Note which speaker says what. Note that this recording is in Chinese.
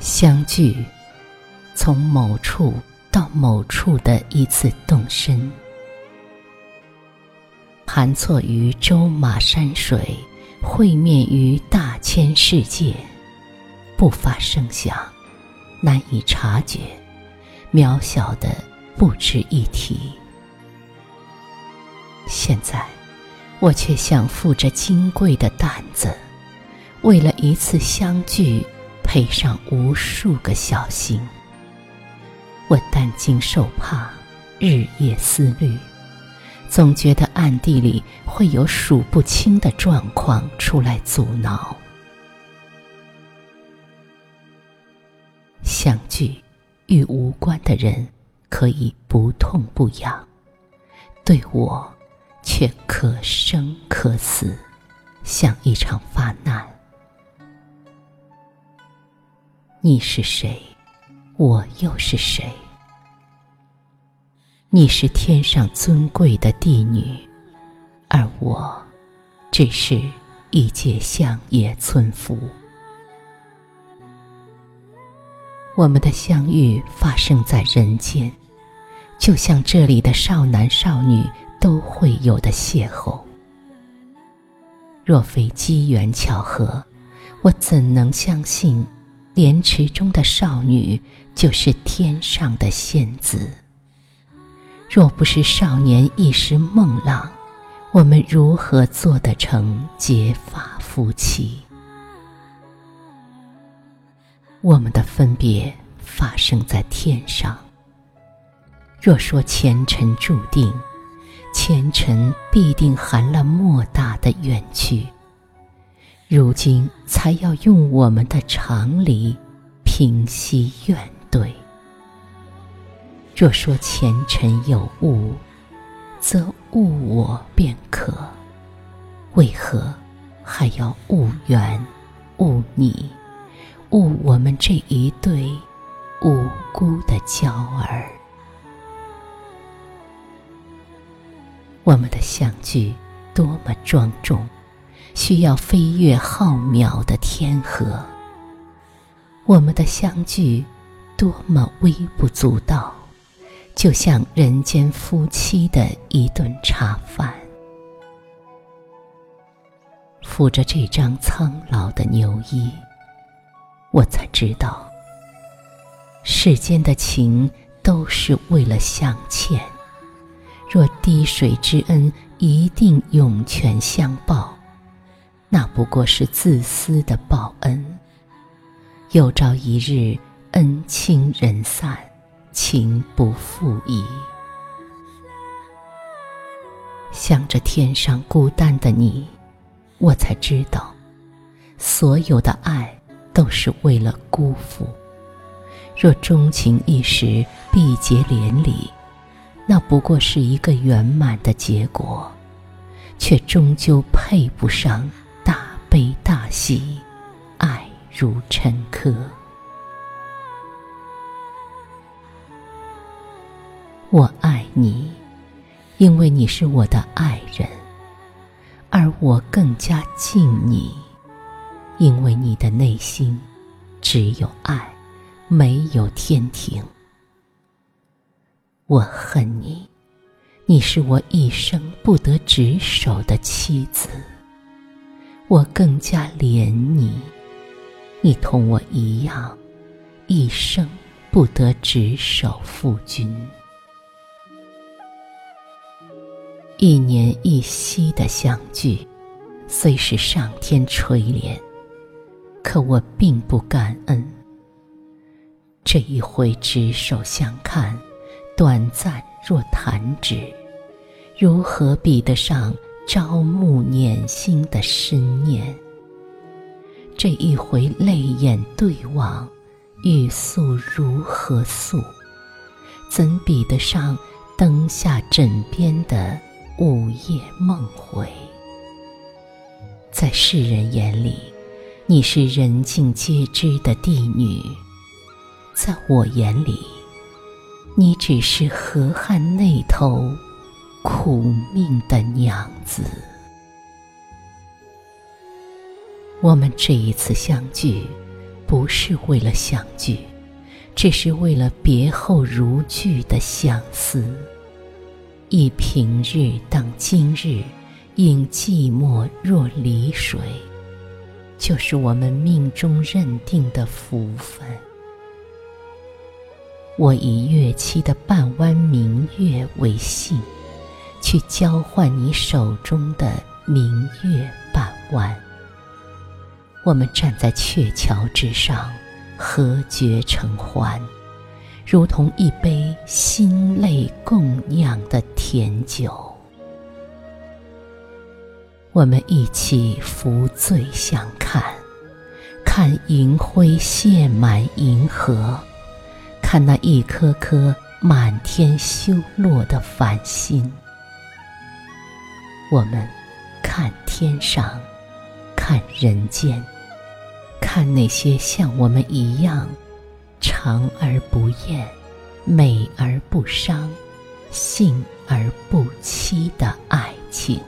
Speaker 1: 相聚，从某处到某处的一次动身，盘错于舟马山水，会面于大千世界，不发声响，难以察觉，渺小的不值一提。现在，我却想负着金贵的担子，为了一次相聚。配上无数个小心，我担惊受怕，日夜思虑，总觉得暗地里会有数不清的状况出来阻挠。相聚与无关的人可以不痛不痒，对我却可生可死，像一场发难。你是谁？我又是谁？你是天上尊贵的帝女，而我只是一介乡野村夫。我们的相遇发生在人间，就像这里的少男少女都会有的邂逅。若非机缘巧合，我怎能相信？莲池中的少女就是天上的仙子。若不是少年一时梦浪，我们如何做得成结发夫妻？我们的分别发生在天上。若说前尘注定，前尘必定含了莫大的冤屈。如今才要用我们的常理平息怨怼。若说前尘有误，则误我便可，为何还要误缘、误你、误我们这一对无辜的娇儿？我们的相聚多么庄重！需要飞越浩渺的天河。我们的相聚，多么微不足道，就像人间夫妻的一顿茶饭。抚着这张苍老的牛衣，我才知道，世间的情都是为了相欠。若滴水之恩一定涌泉相报。那不过是自私的报恩。有朝一日，恩轻人散，情不复矣。想着天上孤单的你，我才知道，所有的爱都是为了辜负。若钟情一时，必结连理，那不过是一个圆满的结果，却终究配不上。悲大喜，爱如沉疴。我爱你，因为你是我的爱人；而我更加敬你，因为你的内心只有爱，没有天庭。我恨你，你是我一生不得执手的妻子。我更加怜你，你同我一样，一生不得执手夫君。一年一夕的相聚，虽是上天垂怜，可我并不感恩。这一回执手相看，短暂若弹指，如何比得上？朝暮捻心的思念，这一回泪眼对望，欲诉如何诉？怎比得上灯下枕边的午夜梦回？在世人眼里，你是人尽皆知的帝女；在我眼里，你只是河汉那头。苦命的娘子，我们这一次相聚，不是为了相聚，只是为了别后如聚的相思。以平日当今日，应寂寞若离水，就是我们命中认定的福分。我以月期的半弯明月为信，去交换你手中的明月半弯。我们站在鹊桥之上，合绝成欢。如同一杯心泪共酿的甜酒，我们一起扶醉相看，看银辉泻满银河，看那一颗颗满天修落的繁星。我们看天上，看人间，看那些像我们一样。长而不厌，美而不伤，幸而不欺的爱情。